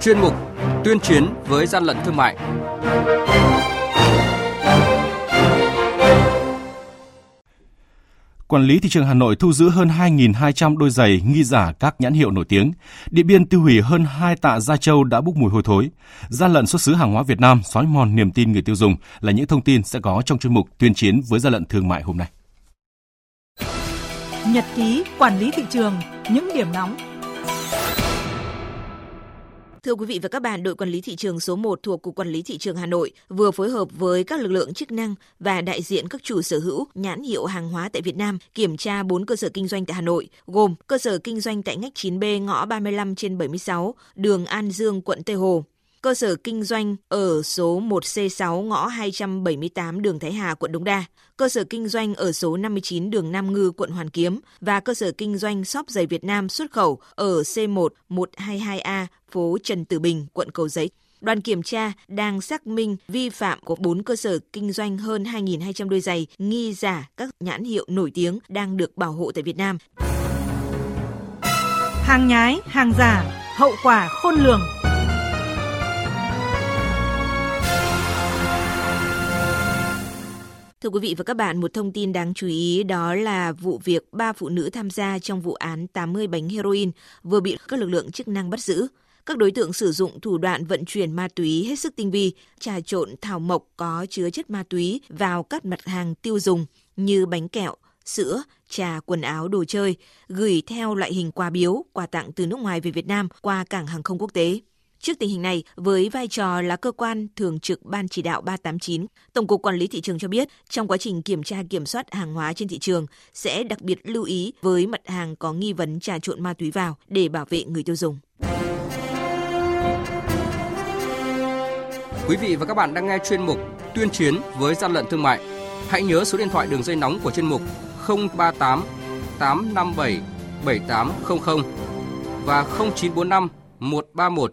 chuyên mục Tuyên chiến với gian lận thương mại. Quản lý thị trường Hà Nội thu giữ hơn 2.200 đôi giày nghi giả các nhãn hiệu nổi tiếng. Điện Biên tiêu hủy hơn 2 tạ da trâu đã bốc mùi hôi thối. Gian lận xuất xứ hàng hóa Việt Nam xói mòn niềm tin người tiêu dùng là những thông tin sẽ có trong chuyên mục tuyên chiến với gian lận thương mại hôm nay. Nhật ký quản lý thị trường, những điểm nóng Thưa quý vị và các bạn, đội quản lý thị trường số 1 thuộc Cục Quản lý Thị trường Hà Nội vừa phối hợp với các lực lượng chức năng và đại diện các chủ sở hữu nhãn hiệu hàng hóa tại Việt Nam kiểm tra 4 cơ sở kinh doanh tại Hà Nội, gồm cơ sở kinh doanh tại ngách 9B ngõ 35 trên 76, đường An Dương, quận Tây Hồ, cơ sở kinh doanh ở số 1C6 ngõ 278 đường Thái Hà, quận Đống Đa, cơ sở kinh doanh ở số 59 đường Nam Ngư, quận Hoàn Kiếm và cơ sở kinh doanh shop giày Việt Nam xuất khẩu ở C1 122A, phố Trần Tử Bình, quận Cầu Giấy. Đoàn kiểm tra đang xác minh vi phạm của 4 cơ sở kinh doanh hơn 2.200 đôi giày nghi giả các nhãn hiệu nổi tiếng đang được bảo hộ tại Việt Nam. Hàng nhái, hàng giả, hậu quả khôn lường. Thưa quý vị và các bạn, một thông tin đáng chú ý đó là vụ việc ba phụ nữ tham gia trong vụ án 80 bánh heroin vừa bị các lực lượng chức năng bắt giữ. Các đối tượng sử dụng thủ đoạn vận chuyển ma túy hết sức tinh vi, trà trộn thảo mộc có chứa chất ma túy vào các mặt hàng tiêu dùng như bánh kẹo, sữa, trà, quần áo, đồ chơi, gửi theo loại hình quà biếu, quà tặng từ nước ngoài về Việt Nam qua cảng hàng không quốc tế. Trước tình hình này, với vai trò là cơ quan thường trực Ban chỉ đạo 389, Tổng cục Quản lý thị trường cho biết, trong quá trình kiểm tra kiểm soát hàng hóa trên thị trường sẽ đặc biệt lưu ý với mặt hàng có nghi vấn trà trộn ma túy vào để bảo vệ người tiêu dùng. Quý vị và các bạn đang nghe chuyên mục Tuyên chiến với gian lận thương mại. Hãy nhớ số điện thoại đường dây nóng của chuyên mục 038 857 7800 và 0945 131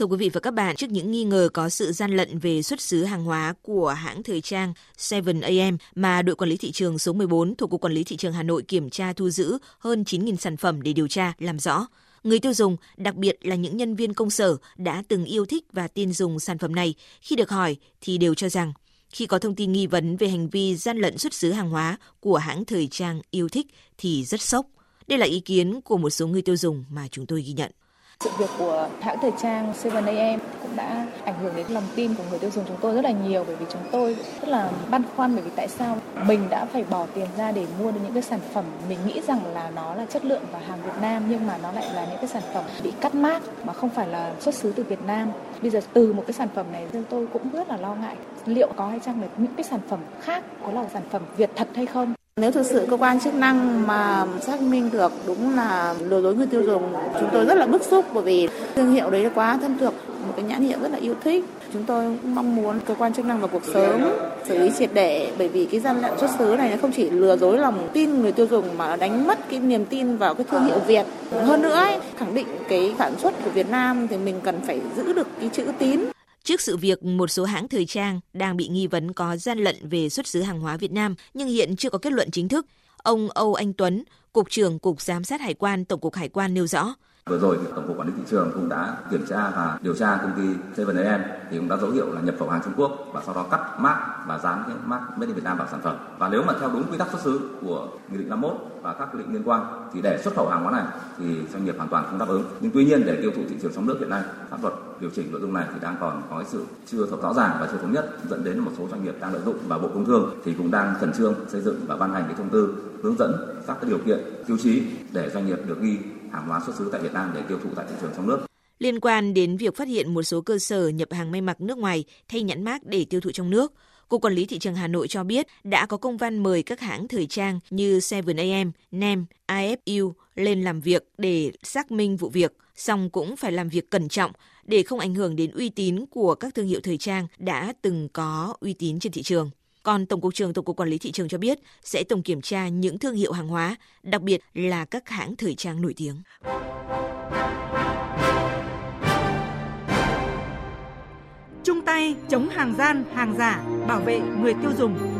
Thưa quý vị và các bạn, trước những nghi ngờ có sự gian lận về xuất xứ hàng hóa của hãng thời trang 7am mà đội quản lý thị trường số 14 thuộc Cục Quản lý Thị trường Hà Nội kiểm tra thu giữ hơn 9.000 sản phẩm để điều tra, làm rõ. Người tiêu dùng, đặc biệt là những nhân viên công sở đã từng yêu thích và tin dùng sản phẩm này, khi được hỏi thì đều cho rằng khi có thông tin nghi vấn về hành vi gian lận xuất xứ hàng hóa của hãng thời trang yêu thích thì rất sốc. Đây là ý kiến của một số người tiêu dùng mà chúng tôi ghi nhận. Sự việc của hãng thời trang 7am cũng đã ảnh hưởng đến lòng tin của người tiêu dùng chúng tôi rất là nhiều, bởi vì chúng tôi rất là băn khoăn bởi vì tại sao mình đã phải bỏ tiền ra để mua được những cái sản phẩm mình nghĩ rằng là nó là chất lượng và hàng Việt Nam nhưng mà nó lại là những cái sản phẩm bị cắt mác mà không phải là xuất xứ từ Việt Nam. Bây giờ từ một cái sản phẩm này chúng tôi cũng rất là lo ngại liệu có hay chăng là những cái sản phẩm khác có là sản phẩm Việt thật hay không. Nếu thực sự cơ quan chức năng mà xác minh được đúng là lừa dối người tiêu dùng, chúng tôi rất là bức xúc bởi vì thương hiệu đấy quá thân thuộc, một cái nhãn hiệu rất là yêu thích. Chúng tôi cũng mong muốn cơ quan chức năng vào cuộc sớm xử lý triệt để bởi vì cái gian lận xuất xứ này nó không chỉ lừa dối lòng tin người tiêu dùng mà đánh mất cái niềm tin vào cái thương hiệu Việt. Hơn nữa ấy, khẳng định cái sản xuất của Việt Nam thì mình cần phải giữ được cái chữ tín. Trước sự việc một số hãng thời trang đang bị nghi vấn có gian lận về xuất xứ hàng hóa Việt Nam nhưng hiện chưa có kết luận chính thức, ông Âu Anh Tuấn, Cục trưởng Cục Giám sát Hải quan Tổng cục Hải quan nêu rõ. Vừa rồi thì Tổng cục Quản lý thị trường cũng đã kiểm tra và điều tra công ty 7am thì cũng đã dấu hiệu là nhập khẩu hàng Trung Quốc và sau đó cắt mác và dán cái mác Made in Việt Nam vào sản phẩm. Và nếu mà theo đúng quy tắc xuất xứ của Nghị định 51 và các quy định liên quan thì để xuất khẩu hàng hóa này thì doanh nghiệp hoàn toàn không đáp ứng. Nhưng tuy nhiên để tiêu thụ thị trường trong nước hiện nay, pháp luật điều chỉnh nội dung này thì đang còn có sự chưa thật rõ ràng và chưa thống nhất dẫn đến một số doanh nghiệp đang lợi dụng và Bộ Công Thương thì cũng đang khẩn trương xây dựng và ban hành cái thông tư hướng dẫn các cái điều kiện tiêu chí để doanh nghiệp được ghi hàng hóa xuất xứ tại Việt Nam để tiêu thụ tại thị trường trong nước. Liên quan đến việc phát hiện một số cơ sở nhập hàng may mặc nước ngoài thay nhãn mác để tiêu thụ trong nước, Cục Quản lý Thị trường Hà Nội cho biết đã có công văn mời các hãng thời trang như 7am, NEM, IFU lên làm việc để xác minh vụ việc, song cũng phải làm việc cẩn trọng để không ảnh hưởng đến uy tín của các thương hiệu thời trang đã từng có uy tín trên thị trường. Còn Tổng cục trưởng Tổng cục Quản lý thị trường cho biết sẽ tổng kiểm tra những thương hiệu hàng hóa, đặc biệt là các hãng thời trang nổi tiếng. Chung tay chống hàng gian, hàng giả, bảo vệ người tiêu dùng.